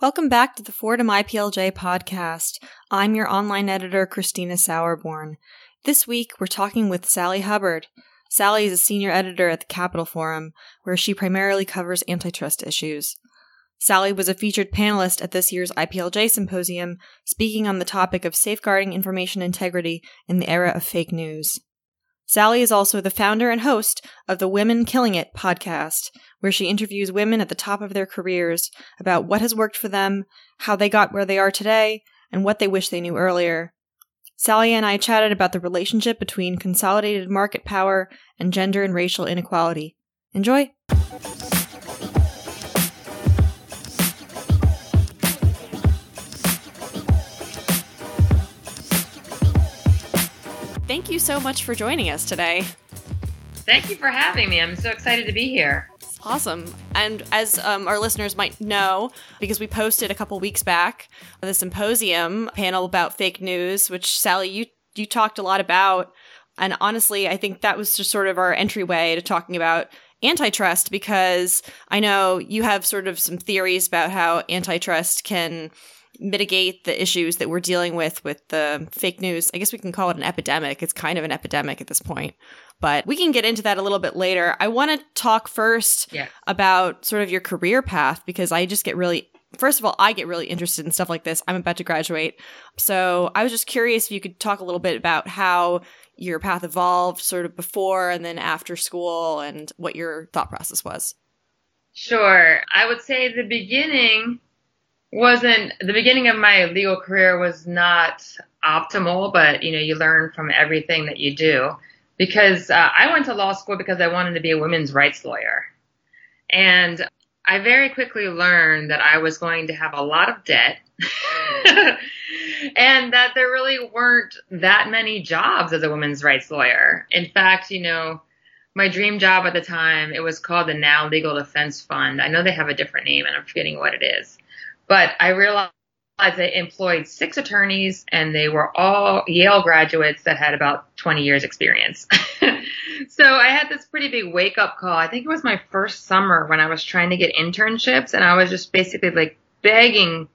Welcome back to the Fordham IPLJ podcast. I'm your online editor, Christina Sauerborn. This week, we're talking with Sally Hubbard. Sally is a senior editor at the Capitol Forum, where she primarily covers antitrust issues. Sally was a featured panelist at this year's IPLJ symposium, speaking on the topic of safeguarding information integrity in the era of fake news. Sally is also the founder and host of the Women Killing It podcast, where she interviews women at the top of their careers about what has worked for them, how they got where they are today, and what they wish they knew earlier. Sally and I chatted about the relationship between consolidated market power and gender and racial inequality. Enjoy! You so much for joining us today. Thank you for having me. I'm so excited to be here. Awesome. And as um, our listeners might know, because we posted a couple weeks back the symposium panel about fake news, which Sally, you you talked a lot about. And honestly, I think that was just sort of our entryway to talking about antitrust because I know you have sort of some theories about how antitrust can mitigate the issues that we're dealing with with the fake news. I guess we can call it an epidemic. It's kind of an epidemic at this point. But we can get into that a little bit later. I want to talk first yeah. about sort of your career path because I just get really first of all, I get really interested in stuff like this. I'm about to graduate. So I was just curious if you could talk a little bit about how your path evolved sort of before and then after school and what your thought process was. Sure. I would say the beginning wasn't the beginning of my legal career was not optimal, but you know, you learn from everything that you do. Because uh, I went to law school because I wanted to be a women's rights lawyer. And I very quickly learned that I was going to have a lot of debt and that there really weren't that many jobs as a women's rights lawyer. In fact, you know, my dream job at the time, it was called the NOW Legal Defense Fund. I know they have a different name and I'm forgetting what it is. But I realized they employed six attorneys and they were all Yale graduates that had about 20 years experience. so I had this pretty big wake up call. I think it was my first summer when I was trying to get internships and I was just basically like begging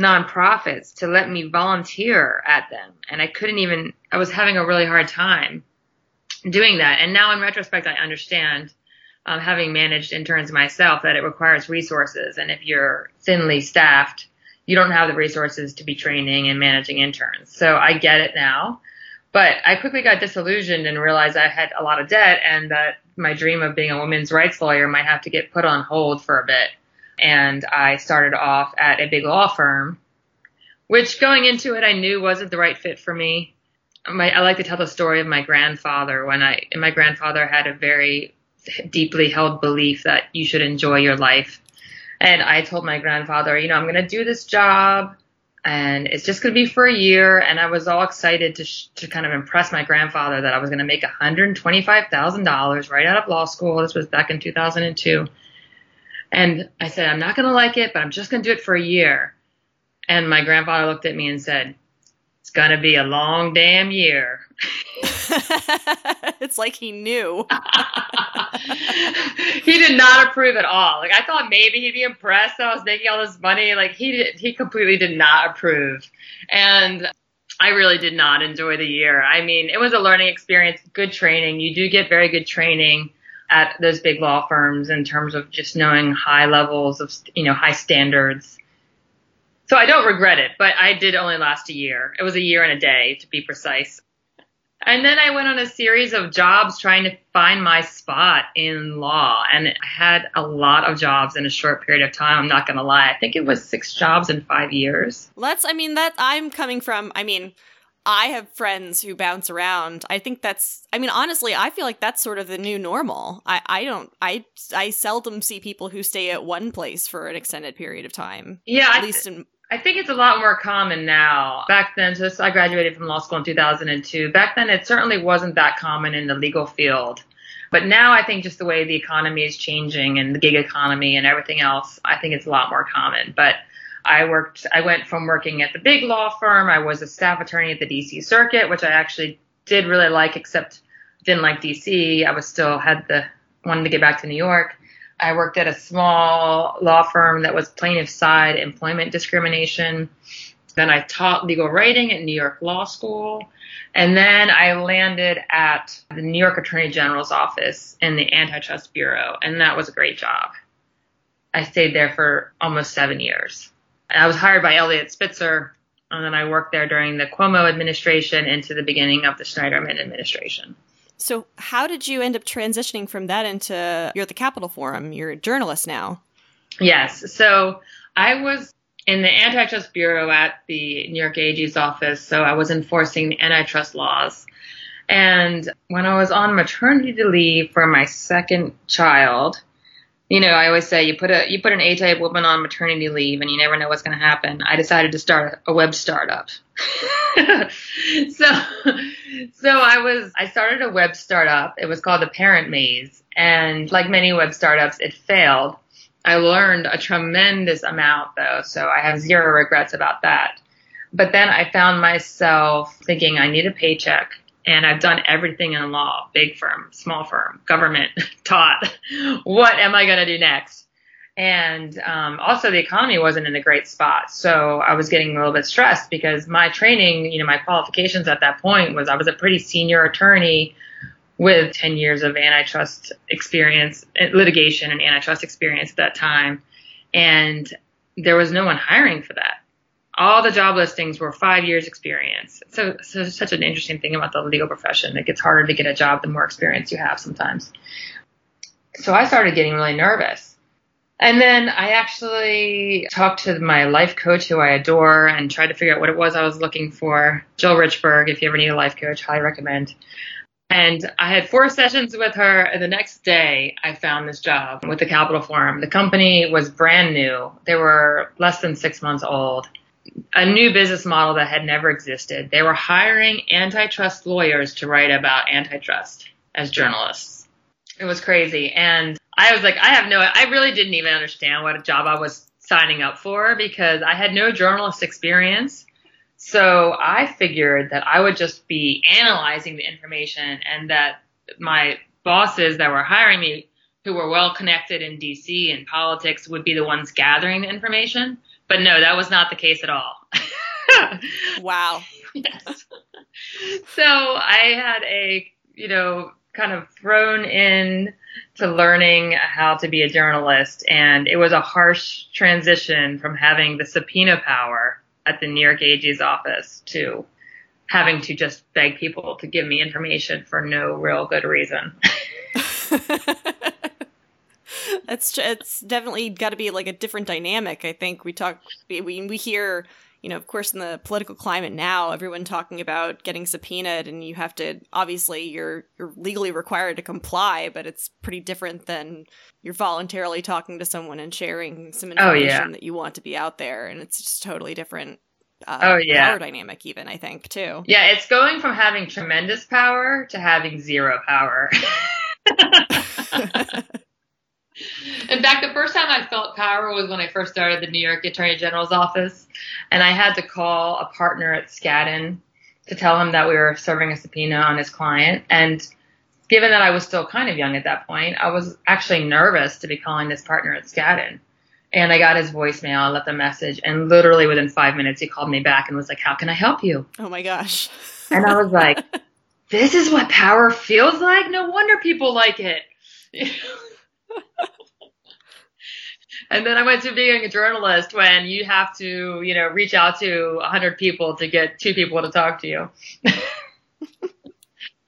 nonprofits to let me volunteer at them. And I couldn't even, I was having a really hard time doing that. And now in retrospect, I understand um, having managed interns myself, that it requires resources. And if you're thinly staffed, you don't have the resources to be training and managing interns. So I get it now. But I quickly got disillusioned and realized I had a lot of debt and that my dream of being a women's rights lawyer might have to get put on hold for a bit. And I started off at a big law firm, which going into it, I knew wasn't the right fit for me. My, I like to tell the story of my grandfather when I, my grandfather had a very deeply held belief that you should enjoy your life. And I told my grandfather, you know, I'm going to do this job and it's just going to be for a year. And I was all excited to, sh- to kind of impress my grandfather that I was going to make $125,000 right out of law school. This was back in 2002. And I said, I'm not going to like it, but I'm just going to do it for a year. And my grandfather looked at me and said, it's going to be a long damn year. it's like he knew. he did not approve at all. Like I thought maybe he'd be impressed that I was making all this money. Like he did, he completely did not approve. And I really did not enjoy the year. I mean, it was a learning experience, good training. You do get very good training at those big law firms in terms of just knowing high levels of, you know, high standards. So I don't regret it, but I did only last a year. It was a year and a day to be precise. And then I went on a series of jobs trying to find my spot in law. And I had a lot of jobs in a short period of time. I'm not going to lie. I think it was six jobs in five years. Let's, I mean, that I'm coming from, I mean, I have friends who bounce around. I think that's I mean honestly, I feel like that's sort of the new normal. I I don't I I seldom see people who stay at one place for an extended period of time. Yeah, at I, least in I think it's a lot more common now. Back then, so I graduated from law school in 2002. Back then, it certainly wasn't that common in the legal field. But now I think just the way the economy is changing and the gig economy and everything else, I think it's a lot more common. But I worked, I went from working at the big law firm. I was a staff attorney at the DC circuit, which I actually did really like, except didn't like DC. I was still had the, wanted to get back to New York. I worked at a small law firm that was plaintiff side employment discrimination. Then I taught legal writing at New York Law School. And then I landed at the New York Attorney General's office in the Antitrust Bureau. And that was a great job. I stayed there for almost seven years. I was hired by Eliot Spitzer, and then I worked there during the Cuomo administration into the beginning of the Schneiderman administration. So, how did you end up transitioning from that into you're at the Capitol Forum? You're a journalist now. Yes. So, I was in the Antitrust Bureau at the New York AG's office, so I was enforcing antitrust laws. And when I was on maternity leave for my second child, you know, I always say you put a you put an A-type woman on maternity leave and you never know what's going to happen. I decided to start a web startup. so so I was I started a web startup. It was called the Parent Maze and like many web startups it failed. I learned a tremendous amount though, so I have zero regrets about that. But then I found myself thinking I need a paycheck and I've done everything in law, big firm, small firm, government, taught. what am I going to do next? And um, also, the economy wasn't in a great spot, so I was getting a little bit stressed because my training, you know, my qualifications at that point was I was a pretty senior attorney with 10 years of antitrust experience, litigation and antitrust experience at that time, and there was no one hiring for that all the job listings were five years experience. So, so such an interesting thing about the legal profession. It gets harder to get a job the more experience you have sometimes. So I started getting really nervous. And then I actually talked to my life coach who I adore and tried to figure out what it was I was looking for. Jill Richberg, if you ever need a life coach, highly recommend. And I had four sessions with her. And the next day, I found this job with the Capitol Forum. The company was brand new. They were less than six months old a new business model that had never existed. They were hiring antitrust lawyers to write about antitrust as journalists. It was crazy. And I was like, I have no, I really didn't even understand what a job I was signing up for because I had no journalist experience. So I figured that I would just be analyzing the information and that my bosses that were hiring me who were well connected in DC and politics would be the ones gathering the information. But no, that was not the case at all. wow. yes. So I had a, you know, kind of thrown in to learning how to be a journalist and it was a harsh transition from having the subpoena power at the New York AG's office to having to just beg people to give me information for no real good reason. it's it's definitely got to be like a different dynamic. I think we talk we we hear you know, of course, in the political climate now, everyone talking about getting subpoenaed, and you have to obviously you're you're legally required to comply, but it's pretty different than you're voluntarily talking to someone and sharing some information oh, yeah. that you want to be out there, and it's just totally different. Uh, oh yeah, power dynamic even I think too. Yeah, it's going from having tremendous power to having zero power. In fact, the first time I felt power was when I first started the New York Attorney General's office, and I had to call a partner at Skadden to tell him that we were serving a subpoena on his client. And given that I was still kind of young at that point, I was actually nervous to be calling this partner at Skadden. And I got his voicemail, I left a message, and literally within five minutes, he called me back and was like, How can I help you? Oh my gosh. and I was like, This is what power feels like? No wonder people like it. and then I went to being a journalist when you have to, you know, reach out to hundred people to get two people to talk to you.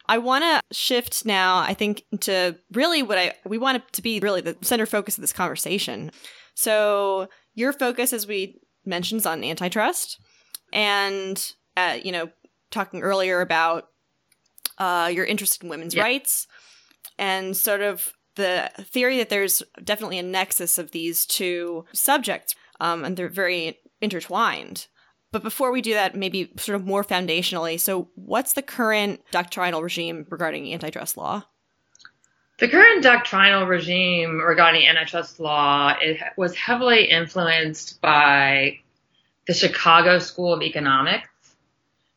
I want to shift now, I think, to really what I we want it to be really the center focus of this conversation. So your focus, as we mentioned, is on antitrust, and uh, you know, talking earlier about uh, your interest in women's rights, and sort of the theory that there's definitely a nexus of these two subjects, um, and they're very intertwined. But before we do that, maybe sort of more foundationally, so what's the current doctrinal regime regarding antitrust law? The current doctrinal regime regarding antitrust law it was heavily influenced by the Chicago School of Economics.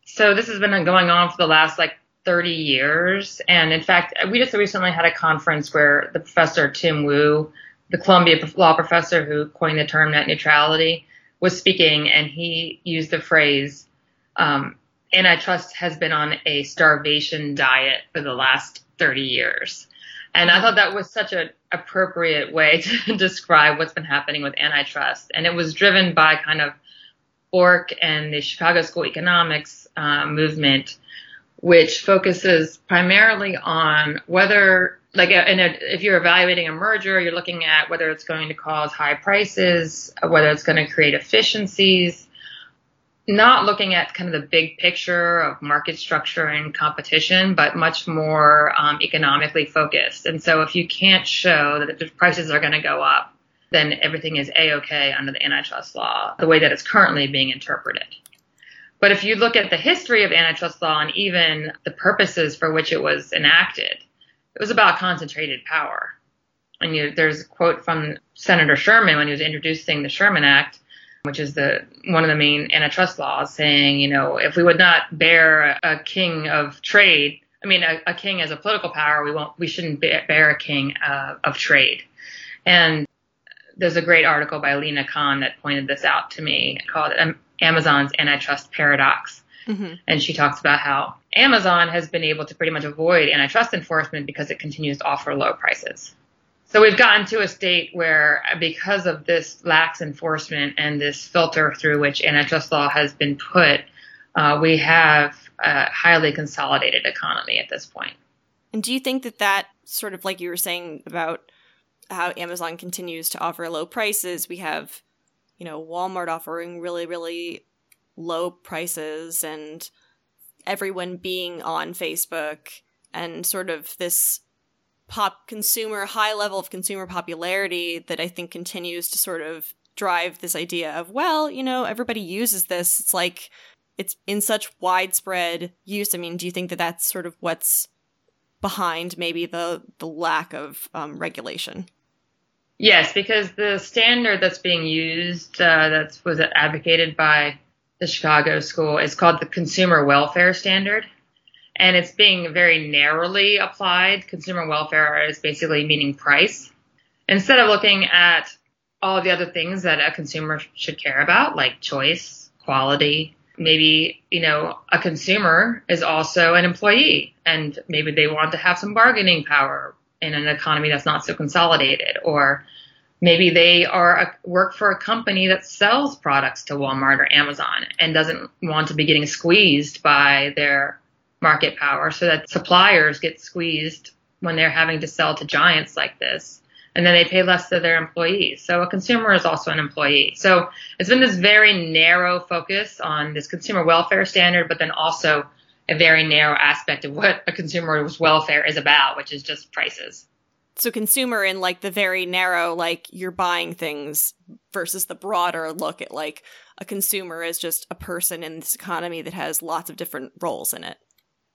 So this has been going on for the last like 30 years. And in fact, we just recently had a conference where the professor Tim Wu the Columbia law professor who coined the term net neutrality, was speaking, and he used the phrase, um, antitrust has been on a starvation diet for the last 30 years. And I thought that was such an appropriate way to describe what's been happening with antitrust. And it was driven by kind of Bork and the Chicago School Economics uh, movement, which focuses primarily on whether, like, if you're evaluating a merger, you're looking at whether it's going to cause high prices, whether it's going to create efficiencies, not looking at kind of the big picture of market structure and competition, but much more um, economically focused. And so if you can't show that the prices are going to go up, then everything is a-okay under the antitrust law, the way that it's currently being interpreted. But if you look at the history of antitrust law and even the purposes for which it was enacted, it was about concentrated power. And you, there's a quote from Senator Sherman when he was introducing the Sherman Act which is the one of the main antitrust laws, saying, you know, if we would not bear a king of trade, I mean, a, a king as a political power, we won't, we shouldn't bear a king uh, of trade. And there's a great article by Lina Khan that pointed this out to me called Amazon's antitrust paradox. Mm-hmm. And she talks about how Amazon has been able to pretty much avoid antitrust enforcement because it continues to offer low prices. So we've gotten to a state where, because of this lax enforcement and this filter through which antitrust law has been put, uh, we have a highly consolidated economy at this point. And do you think that that sort of like you were saying about how Amazon continues to offer low prices, we have, you know, Walmart offering really, really low prices and everyone being on Facebook and sort of this pop consumer high level of consumer popularity that I think continues to sort of drive this idea of well, you know, everybody uses this. It's like it's in such widespread use. I mean, do you think that that's sort of what's behind maybe the the lack of um, regulation? Yes, because the standard that's being used uh, that was advocated by the Chicago School is called the Consumer Welfare Standard and it's being very narrowly applied. Consumer welfare is basically meaning price. Instead of looking at all the other things that a consumer should care about, like choice, quality, maybe, you know, a consumer is also an employee and maybe they want to have some bargaining power in an economy that's not so consolidated or maybe they are a, work for a company that sells products to Walmart or Amazon and doesn't want to be getting squeezed by their market power so that suppliers get squeezed when they're having to sell to giants like this. And then they pay less to their employees. So a consumer is also an employee. So it's been this very narrow focus on this consumer welfare standard, but then also a very narrow aspect of what a consumer's welfare is about, which is just prices. So consumer in like the very narrow, like you're buying things versus the broader look at like a consumer is just a person in this economy that has lots of different roles in it.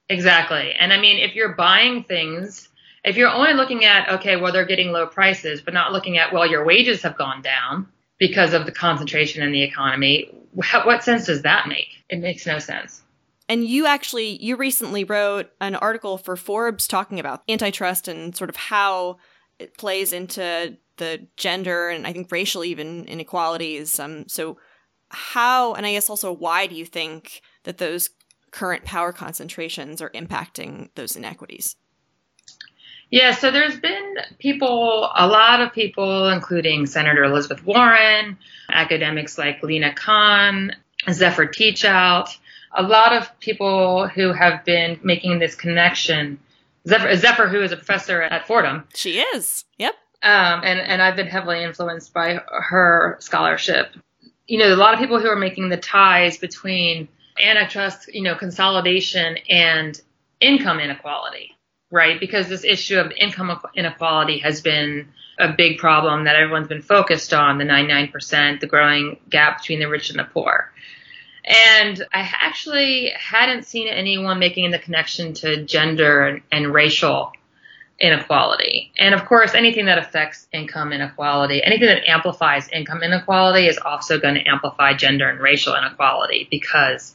Exactly. And I mean, if you're buying things, if you're only looking at, okay, well, they're getting low prices, but not looking at, well, your wages have gone down because of the concentration in the economy, what sense does that make? It makes no sense. And you actually, you recently wrote an article for Forbes talking about antitrust and sort of how it plays into the gender and I think racial even inequalities. Um, so how, and I guess also why do you think that those current power concentrations are impacting those inequities? Yeah, so there's been people, a lot of people, including Senator Elizabeth Warren, academics like Lina Khan, Zephyr Teachout, a lot of people who have been making this connection. Zephyr, Zephyr who is a professor at Fordham. She is. Yep. Um, and, and I've been heavily influenced by her scholarship. You know, a lot of people who are making the ties between antitrust, you know, consolidation and income inequality, right? Because this issue of income inequality has been a big problem that everyone's been focused on, the 99%, the growing gap between the rich and the poor. And I actually hadn't seen anyone making the connection to gender and, racial inequality. And of course, anything that affects income inequality, anything that amplifies income inequality is also going to amplify gender and racial inequality because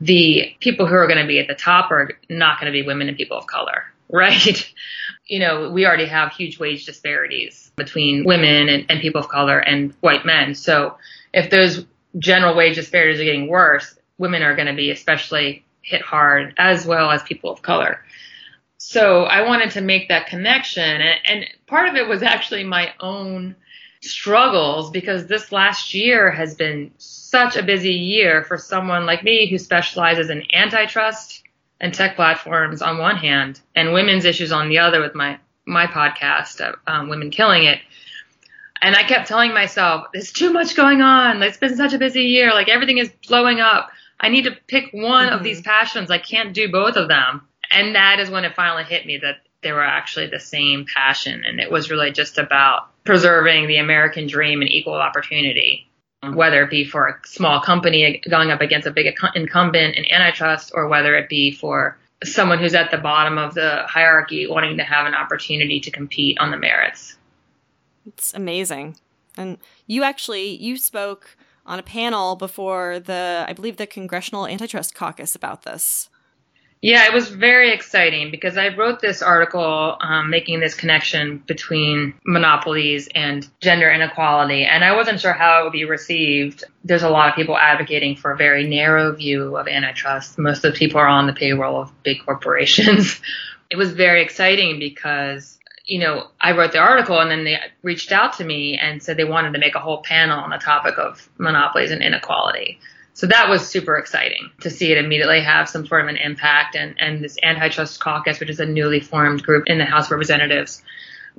the people who are going to be at the top are not going to be women and people of color, right? you know, we already have huge wage disparities between women and, and people of color and white men. So if those general wage disparities are getting worse, women are going to be especially hit hard as well as people of color. So I wanted to make that connection. And, and part of it was actually my own struggles because this last year has been such a busy year for someone like me who specializes in antitrust and tech platforms on one hand and women's issues on the other with my my podcast um, women killing it and i kept telling myself there's too much going on it's been such a busy year like everything is blowing up i need to pick one mm-hmm. of these passions i can't do both of them and that is when it finally hit me that they were actually the same passion. And it was really just about preserving the American dream and equal opportunity, whether it be for a small company going up against a big incumbent in antitrust or whether it be for someone who's at the bottom of the hierarchy wanting to have an opportunity to compete on the merits. It's amazing. And you actually you spoke on a panel before the I believe the Congressional Antitrust Caucus about this. Yeah, it was very exciting because I wrote this article um, making this connection between monopolies and gender inequality, and I wasn't sure how it would be received. There's a lot of people advocating for a very narrow view of antitrust. Most of the people are on the payroll of big corporations. it was very exciting because you know, I wrote the article and then they reached out to me and said they wanted to make a whole panel on the topic of monopolies and inequality. So that was super exciting to see it immediately have some sort of an impact and, and this antitrust caucus, which is a newly formed group in the House of Representatives,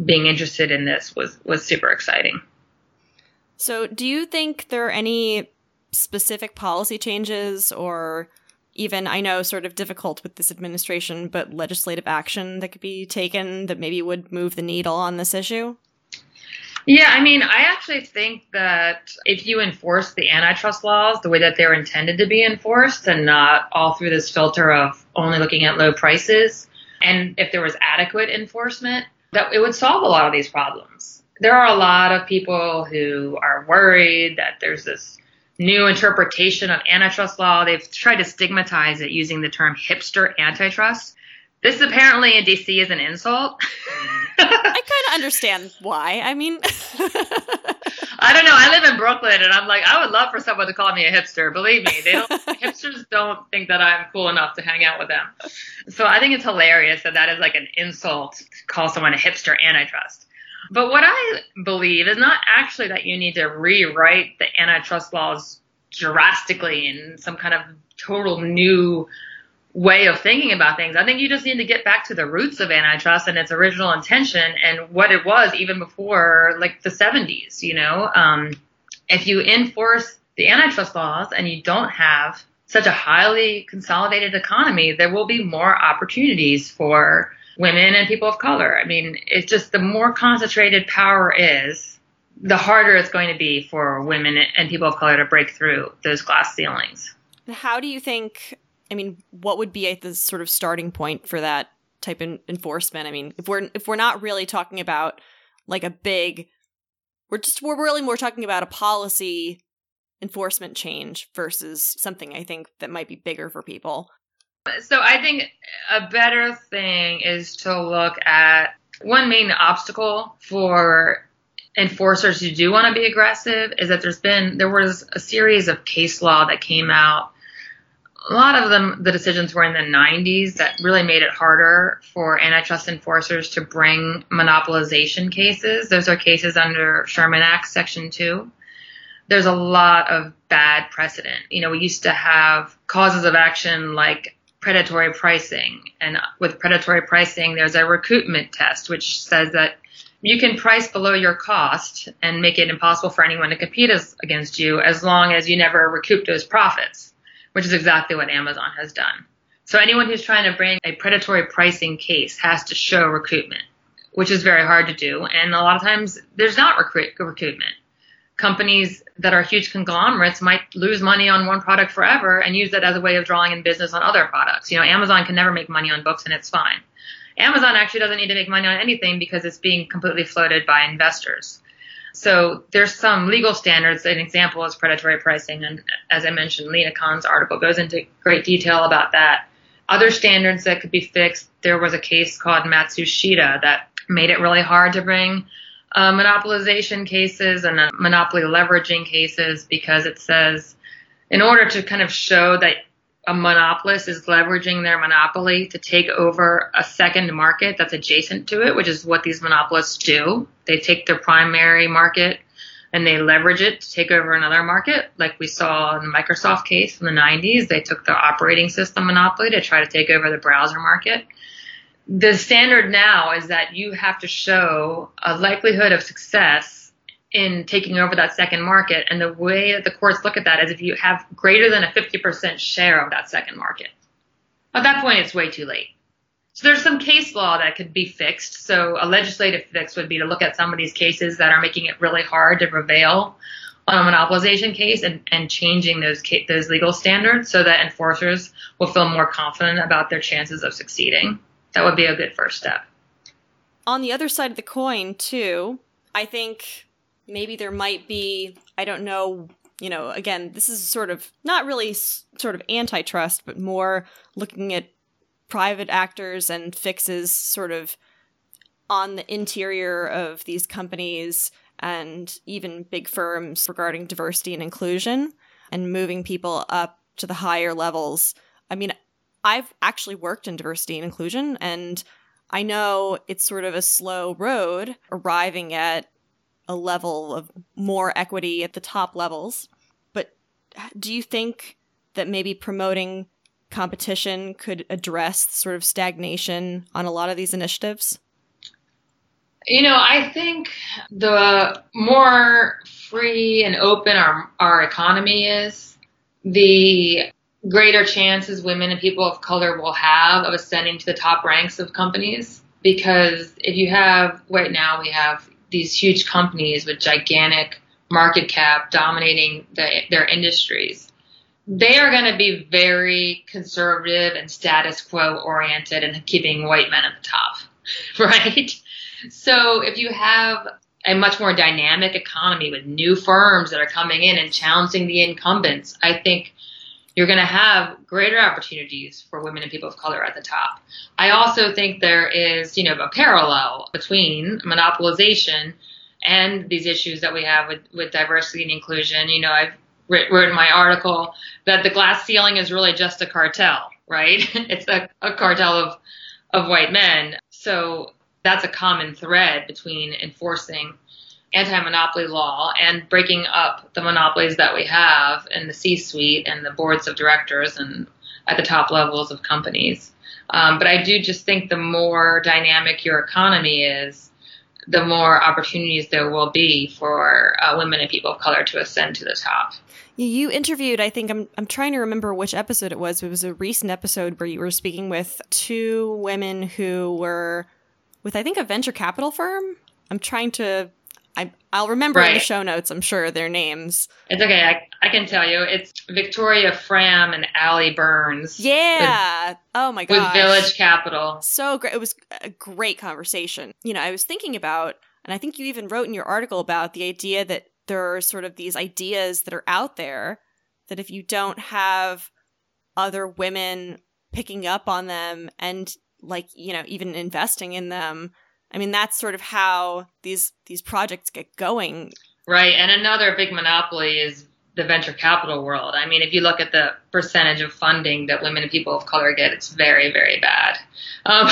being interested in this was, was super exciting. So do you think there are any specific policy changes or even I know sort of difficult with this administration, but legislative action that could be taken that maybe would move the needle on this issue? Yeah, I mean, I actually think that if you enforce the antitrust laws the way that they're intended to be enforced and not all through this filter of only looking at low prices, and if there was adequate enforcement, that it would solve a lot of these problems. There are a lot of people who are worried that there's this new interpretation of antitrust law. They've tried to stigmatize it using the term hipster antitrust. This apparently in DC is an insult. I kind of understand why. I mean, I don't know. I live in Brooklyn, and I'm like, I would love for someone to call me a hipster. Believe me, they don't. hipsters don't think that I'm cool enough to hang out with them. So I think it's hilarious that that is like an insult to call someone a hipster antitrust. But what I believe is not actually that you need to rewrite the antitrust laws drastically in some kind of total new way of thinking about things. I think you just need to get back to the roots of antitrust and its original intention and what it was even before like the 70s, you know? Um, if you enforce the antitrust laws and you don't have such a highly consolidated economy, there will be more opportunities for women and people of color. I mean, it's just the more concentrated power is, the harder it's going to be for women and people of color to break through those glass ceilings. How do you think I mean, what would be the sort of starting point for that type of enforcement? I mean, if we're if we're not really talking about like a big, we're just we're really more talking about a policy enforcement change versus something I think that might be bigger for people. So I think a better thing is to look at one main obstacle for enforcers who do want to be aggressive is that there's been there was a series of case law that came out a lot of them, the decisions were in the 90s that really made it harder for antitrust enforcers to bring monopolization cases. Those are cases under Sherman Act Section 2. There's a lot of bad precedent. You know, we used to have causes of action like predatory pricing. And with predatory pricing, there's a recoupment test, which says that you can price below your cost and make it impossible for anyone to compete as, against you as long as you never recoup those profits which is exactly what Amazon has done. So anyone who's trying to bring a predatory pricing case has to show recoupment, which is very hard to do. And a lot of times there's not recruit, recoupment. Companies that are huge conglomerates might lose money on one product forever and use that as a way of drawing in business on other products. You know, Amazon can never make money on books and it's fine. Amazon actually doesn't need to make money on anything because it's being completely floated by investors. So there's some legal standards. An example is predatory pricing. And as I mentioned, Lina Khan's article goes into great detail about that. other standards that could be fixed. There was a case called Matsushita that made it really hard to bring uh, monopolization cases and monopoly leveraging cases because it says in order to kind of show that a monopolist is leveraging their monopoly to take over a second market that's adjacent to it, which is what these monopolists do. They take their primary market and they leverage it to take over another market, like we saw in the Microsoft case in the 90s. They took the operating system monopoly to try to take over the browser market. The standard now is that you have to show a likelihood of success in taking over that second market. And the way that the courts look at that is if you have greater than a 50% share of that second market. At that point, it's way too late. So there's some case law that could be fixed. So a legislative fix would be to look at some of these cases that are making it really hard to prevail on a monopolization case and, and changing those those legal standards so that enforcers will feel more confident about their chances of succeeding. That would be a good first step. On the other side of the coin, too, I think maybe there might be, I don't know, you know, again, this is sort of not really sort of antitrust, but more looking at private actors and fixes sort of on the interior of these companies and even big firms regarding diversity and inclusion and moving people up to the higher levels. I mean, I've actually worked in diversity and inclusion and I know it's sort of a slow road arriving at a level of more equity at the top levels. But do you think that maybe promoting competition could address sort of stagnation on a lot of these initiatives? You know, I think the more free and open our, our economy is, the greater chances women and people of color will have of ascending to the top ranks of companies. Because if you have, right now, we have these huge companies with gigantic market cap dominating the, their industries they are going to be very conservative and status quo oriented and keeping white men at the top, right? So if you have a much more dynamic economy with new firms that are coming in and challenging the incumbents, I think you're going to have greater opportunities for women and people of color at the top. I also think there is, you know, a parallel between monopolization and these issues that we have with, with diversity and inclusion. You know, I've wrote in my article that the glass ceiling is really just a cartel, right? it's a, a cartel of, of white men. So that's a common thread between enforcing anti-monopoly law and breaking up the monopolies that we have in the C-suite and the boards of directors and at the top levels of companies. Um, but I do just think the more dynamic your economy is, the more opportunities there will be for uh, women and people of color to ascend to the top. You interviewed, I think I'm I'm trying to remember which episode it was. It was a recent episode where you were speaking with two women who were with I think a venture capital firm. I'm trying to I I'll remember right. in the show notes, I'm sure their names. It's okay. I, I can tell you. It's Victoria Fram and Allie Burns. Yeah. With, oh my god. With Village Capital. So great. It was a great conversation. You know, I was thinking about and I think you even wrote in your article about the idea that there are sort of these ideas that are out there that if you don't have other women picking up on them and like you know even investing in them i mean that's sort of how these these projects get going right and another big monopoly is the venture capital world i mean if you look at the percentage of funding that women and people of color get it's very very bad um,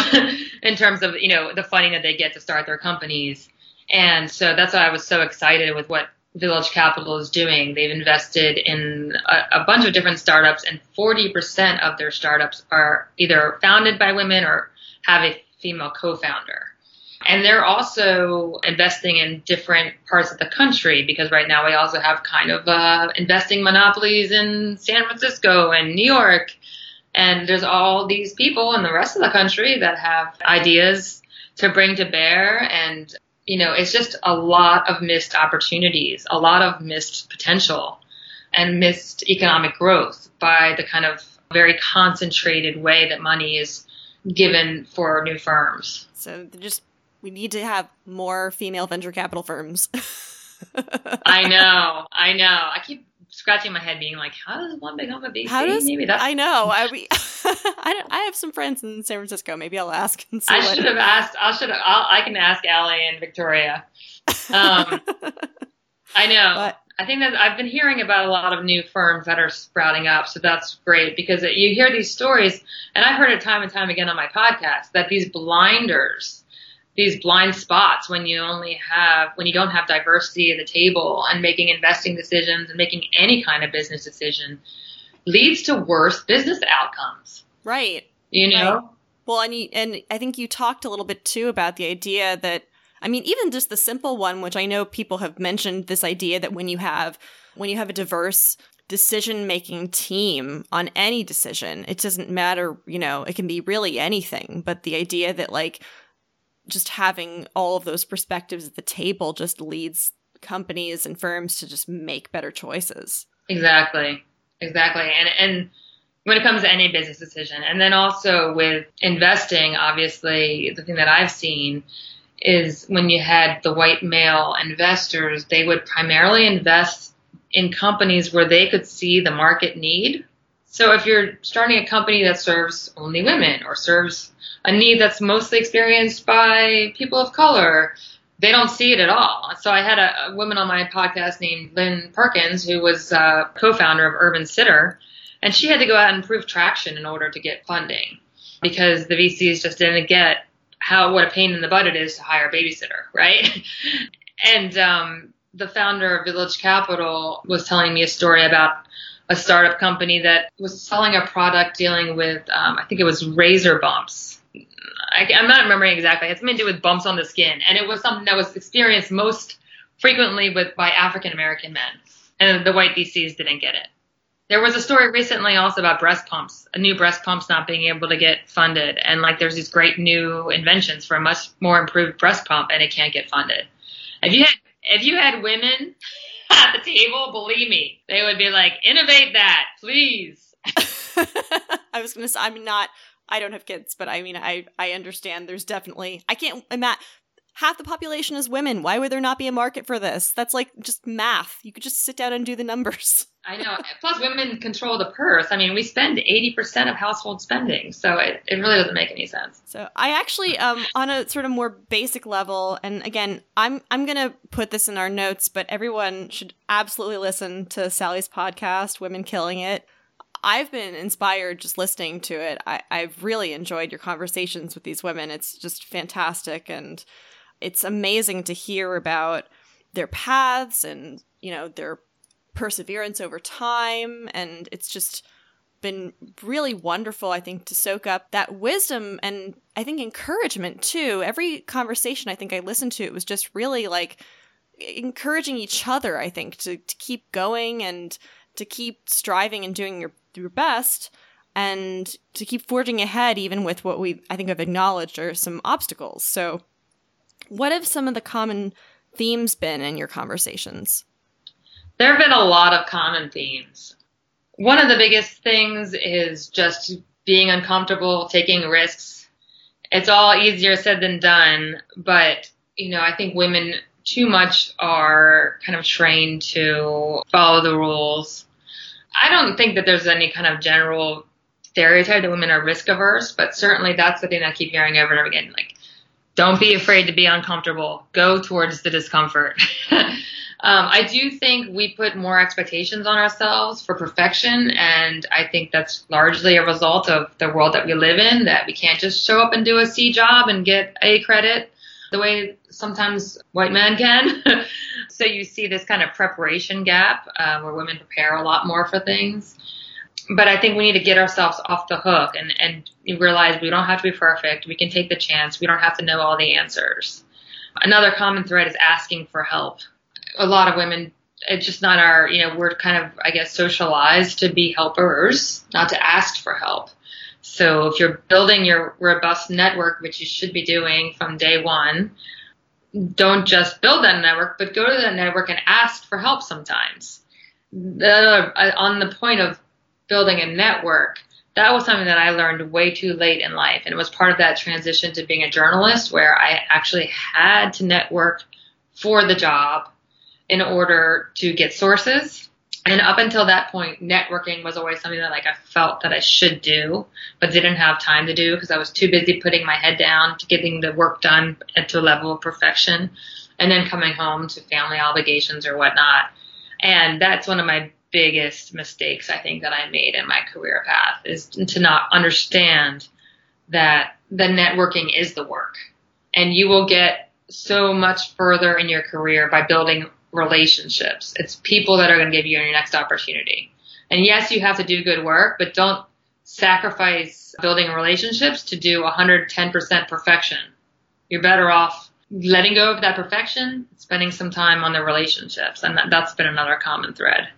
in terms of you know the funding that they get to start their companies and so that's why i was so excited with what Village Capital is doing. They've invested in a, a, bunch of different startups, and 40% of their startups are either founded by women or have a female co-founder. And they're also investing in different parts of the country because right now we also have kind of uh, investing monopolies in San Francisco and New York. And there's all these people in the rest of the country that have ideas to bring to bear and you know, it's just a lot of missed opportunities, a lot of missed potential and missed economic growth by the kind of very concentrated way that money is given for new firms. So just we need to have more female venture capital firms. I know, I know. I keep scratching my head, being like, "How does one become a VC?" How does Maybe that's. I know. I, we, I don't- I have some friends in San Francisco. Maybe I'll ask and see I should have asked. I should I can ask Allie and Victoria. Um, I know. But- I think that I've been hearing about a lot of new firms that are sprouting up, so that's great because you hear these stories, and I've heard it time and time again on my podcast that these blinders, these blind spots when you only have when you don't have diversity at the table and making investing decisions and making any kind of business decision leads to worse business outcomes. right. You know? Well, and you, and I think you talked a little bit too about the idea that I mean, even just the simple one, which I know people have mentioned this idea that when you have when you have a diverse decision making team on any decision, it doesn't matter, you know, it can be really anything, but the idea that like just having all of those perspectives at the table just leads companies and firms to just make better choices. Exactly. Exactly. And and when it comes to any business decision, and then also with investing, obviously the thing that I've seen is when you had the white male investors, they would primarily invest in companies where they could see the market need. So if you're starting a company that serves only women or serves a need that's mostly experienced by people of color, they don't see it at all. So I had a, a woman on my podcast named Lynn Perkins, who was uh, co-founder of UrbanSitter, and she had to go out and prove traction in order to get funding because the VCs just didn't get how what a pain in the butt it is to hire a babysitter, right? and um, the founder of Village Capital was telling me a story about a startup company that was selling a product dealing with, um, I think it was razor bumps. I, I'm not remembering exactly. It had something to do with bumps on the skin, and it was something that was experienced most frequently with by African American men, and the white VCs didn't get it. There was a story recently also about breast pumps, new breast pumps not being able to get funded, and like there's these great new inventions for a much more improved breast pump, and it can't get funded. If you had if you had women at the table, believe me, they would be like, innovate that, please. I was gonna say I'm not I don't have kids, but I mean I I understand there's definitely I can't imagine half the population is women. Why would there not be a market for this? That's like just math. You could just sit down and do the numbers. I know. Plus, women control the purse. I mean, we spend 80% of household spending, so it, it really doesn't make any sense. So I actually, um, on a sort of more basic level, and again, I'm I'm gonna put this in our notes, but everyone should absolutely listen to Sally's podcast, Women Killing It. I've been inspired just listening to it. I, I've really enjoyed your conversations with these women. It's just fantastic, and it's amazing to hear about their paths and you know their perseverance over time, and it's just been really wonderful, I think, to soak up that wisdom and I think encouragement too. Every conversation I think I listened to, it was just really like encouraging each other, I think, to, to keep going and to keep striving and doing your, your best and to keep forging ahead, even with what we, I think, have acknowledged are some obstacles. So, what have some of the common themes been in your conversations? There have been a lot of common themes. One of the biggest things is just being uncomfortable, taking risks. It's all easier said than done, but you know, I think women too much are kind of trained to follow the rules. I don't think that there's any kind of general stereotype that women are risk averse, but certainly that's the thing I keep hearing over and over again. Like, don't be afraid to be uncomfortable. Go towards the discomfort. um, I do think we put more expectations on ourselves for perfection, and I think that's largely a result of the world that we live in. That we can't just show up and do a C job and get A credit the way sometimes white men can. so you see this kind of preparation gap uh, where women prepare a lot more for things. But I think we need to get ourselves off the hook and, and realize we don't have to be perfect. We can take the chance. We don't have to know all the answers. Another common thread is asking for help. A lot of women, it's just not our, you know, we're kind of, I guess, socialized to be helpers, not to ask for help. So if you're building your robust network, which you should be doing from day one, don't just build that network, but go to that network and ask for help sometimes. The, uh, on the point of building a network, that was something that I learned way too late in life. And it was part of that transition to being a journalist where I actually had to network for the job in order to get sources And up until that point, networking was always something that like I felt that I should do, but didn't have time to do because I was too busy putting my head down to getting the work done to a level of perfection and then coming home to family obligations or whatnot. And that's one of my biggest mistakes I think that I made in my career path is to not understand that the networking is the work and you will get so much further in your career by building relationships. It's people that are going to give you your next opportunity. And yes, you have to do good work, but don't sacrifice building relationships to do 110% perfection. You're better off letting go of that perfection, spending some time on the relationships. And that, that's been another common thread.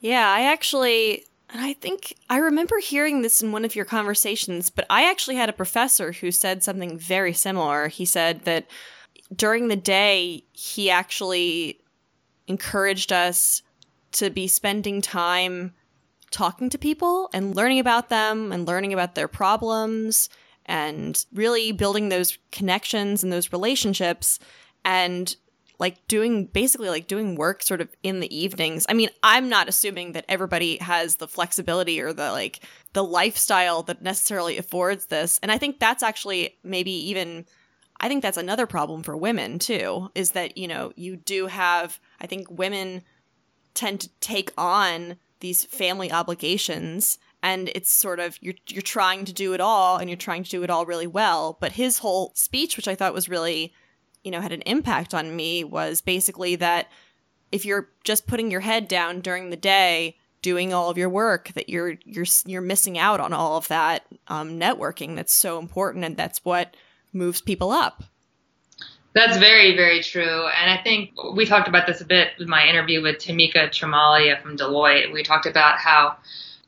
Yeah, I actually, and I think I remember hearing this in one of your conversations, but I actually had a professor who said something very similar. He said that during the day, he actually encouraged us to be spending time talking to people and learning about them and learning about their problems and really building those connections and those relationships and like doing basically like doing work sort of in the evenings. I mean, I'm not assuming that everybody has the flexibility or the like the lifestyle that necessarily affords this. And I think that's actually maybe even I think that's another problem for women too, is that, you know, you do have, I think women tend to take on these family obligations and it's sort of you're you're trying to do it all and you're trying to do it all really well but his whole speech which i thought was really you know had an impact on me was basically that if you're just putting your head down during the day doing all of your work that you're you're you're missing out on all of that um, networking that's so important and that's what moves people up. That's very, very true. And I think we talked about this a bit with my interview with Tamika Tremaglio from Deloitte. We talked about how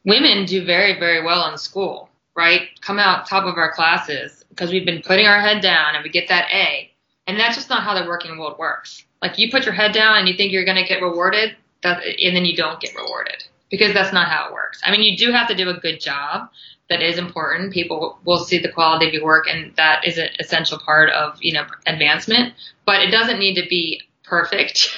women do very, very well in school, right? Come out top of our classes because we've been putting our head down and we get that A. And that's just not how the working world works. Like you put your head down and you think you're going to get rewarded, and then you don't get rewarded because that's not how it works. I mean, you do have to do a good job, that is important. People will see the quality of your work, and that is an essential part of you know advancement. But it doesn't need to be perfect.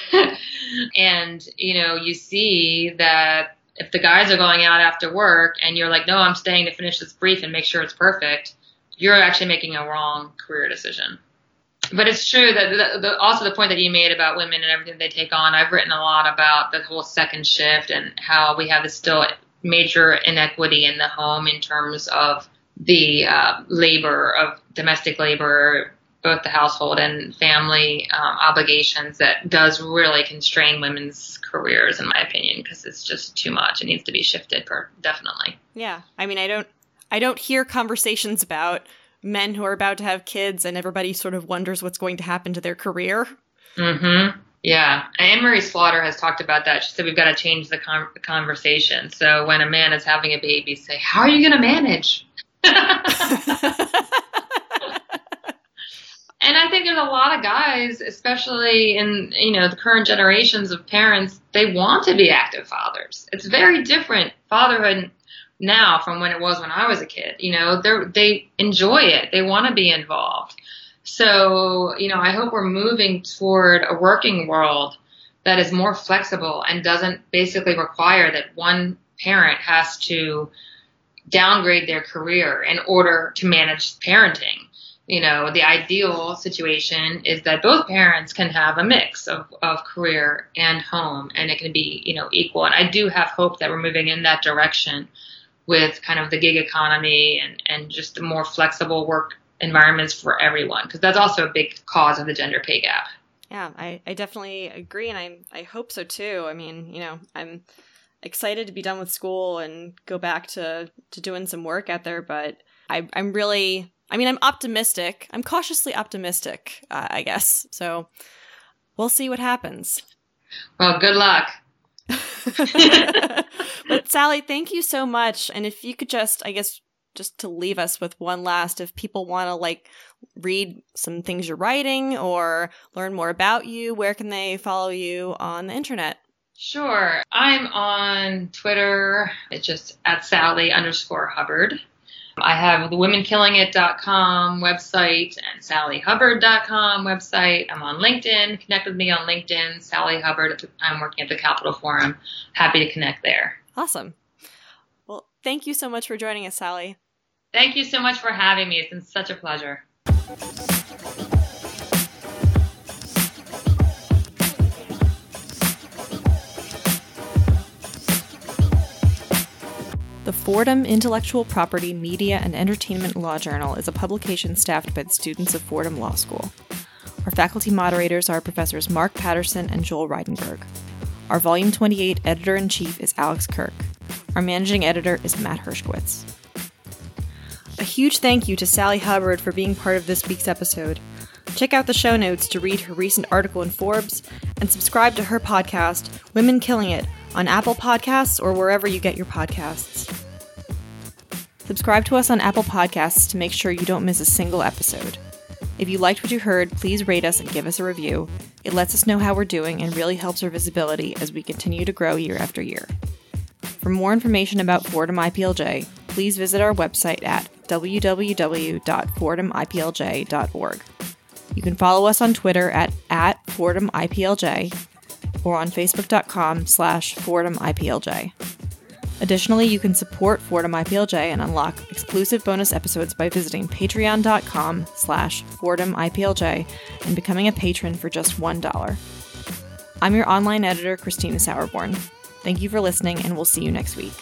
and you know, you see that if the guys are going out after work, and you're like, no, I'm staying to finish this brief and make sure it's perfect, you're actually making a wrong career decision. But it's true that the, the, also the point that you made about women and everything they take on. I've written a lot about the whole second shift and how we have this still major inequity in the home in terms of the uh, labor of domestic labor, both the household and family um, obligations that does really constrain women's careers, in my opinion, because it's just too much. It needs to be shifted, for definitely. Yeah, I mean, I don't, I don't hear conversations about men who are about to have kids, and everybody sort of wonders what's going to happen to their career. Mm-hmm. Yeah, Anne Marie Slaughter has talked about that. She said we've got to change the con- conversation. So when a man is having a baby, say, "How are you going to manage?" and I think there's a lot of guys, especially in you know the current generations of parents, they want to be active fathers. It's very different fatherhood now from when it was when I was a kid. You know, they they enjoy it. They want to be involved. So, you know, I hope we're moving toward a working world that is more flexible and doesn't basically require that one parent has to downgrade their career in order to manage parenting. You know, the ideal situation is that both parents can have a mix of, of career and home and it can be, you know, equal. And I do have hope that we're moving in that direction with kind of the gig economy and, and just a more flexible work environments for everyone because that's also a big cause of the gender pay gap. Yeah, I, I definitely agree and I I hope so too. I mean, you know, I'm excited to be done with school and go back to to doing some work out there, but I I'm really I mean, I'm optimistic. I'm cautiously optimistic, uh, I guess. So we'll see what happens. Well, good luck. but Sally, thank you so much. And if you could just, I guess, just to leave us with one last if people want to like read some things you're writing or learn more about you where can they follow you on the internet sure i'm on twitter it's just at sally underscore hubbard I have the womenkillingit.com website and sallyhubbard.com website. I'm on LinkedIn. Connect with me on LinkedIn, Sally Hubbard. I'm working at the Capitol Forum. Happy to connect there. Awesome. Well, thank you so much for joining us, Sally. Thank you so much for having me. It's been such a pleasure. The Fordham Intellectual Property, Media, and Entertainment Law Journal is a publication staffed by the students of Fordham Law School. Our faculty moderators are Professors Mark Patterson and Joel Reidenberg. Our Volume 28 editor in chief is Alex Kirk. Our managing editor is Matt Hershkowitz. A huge thank you to Sally Hubbard for being part of this week's episode. Check out the show notes to read her recent article in Forbes and subscribe to her podcast, Women Killing It, on Apple Podcasts or wherever you get your podcasts. Subscribe to us on Apple Podcasts to make sure you don't miss a single episode. If you liked what you heard, please rate us and give us a review. It lets us know how we're doing and really helps our visibility as we continue to grow year after year. For more information about Fordham IPLJ, please visit our website at www.fordhamiplj.org. You can follow us on Twitter at, at FordhamIPLJ or on facebook.com slash FordhamIPLJ. Additionally, you can support Fordham IPLJ and unlock exclusive bonus episodes by visiting patreon.com slash Fordham IPLJ and becoming a patron for just $1. I'm your online editor, Christina Sauerborn. Thank you for listening, and we'll see you next week.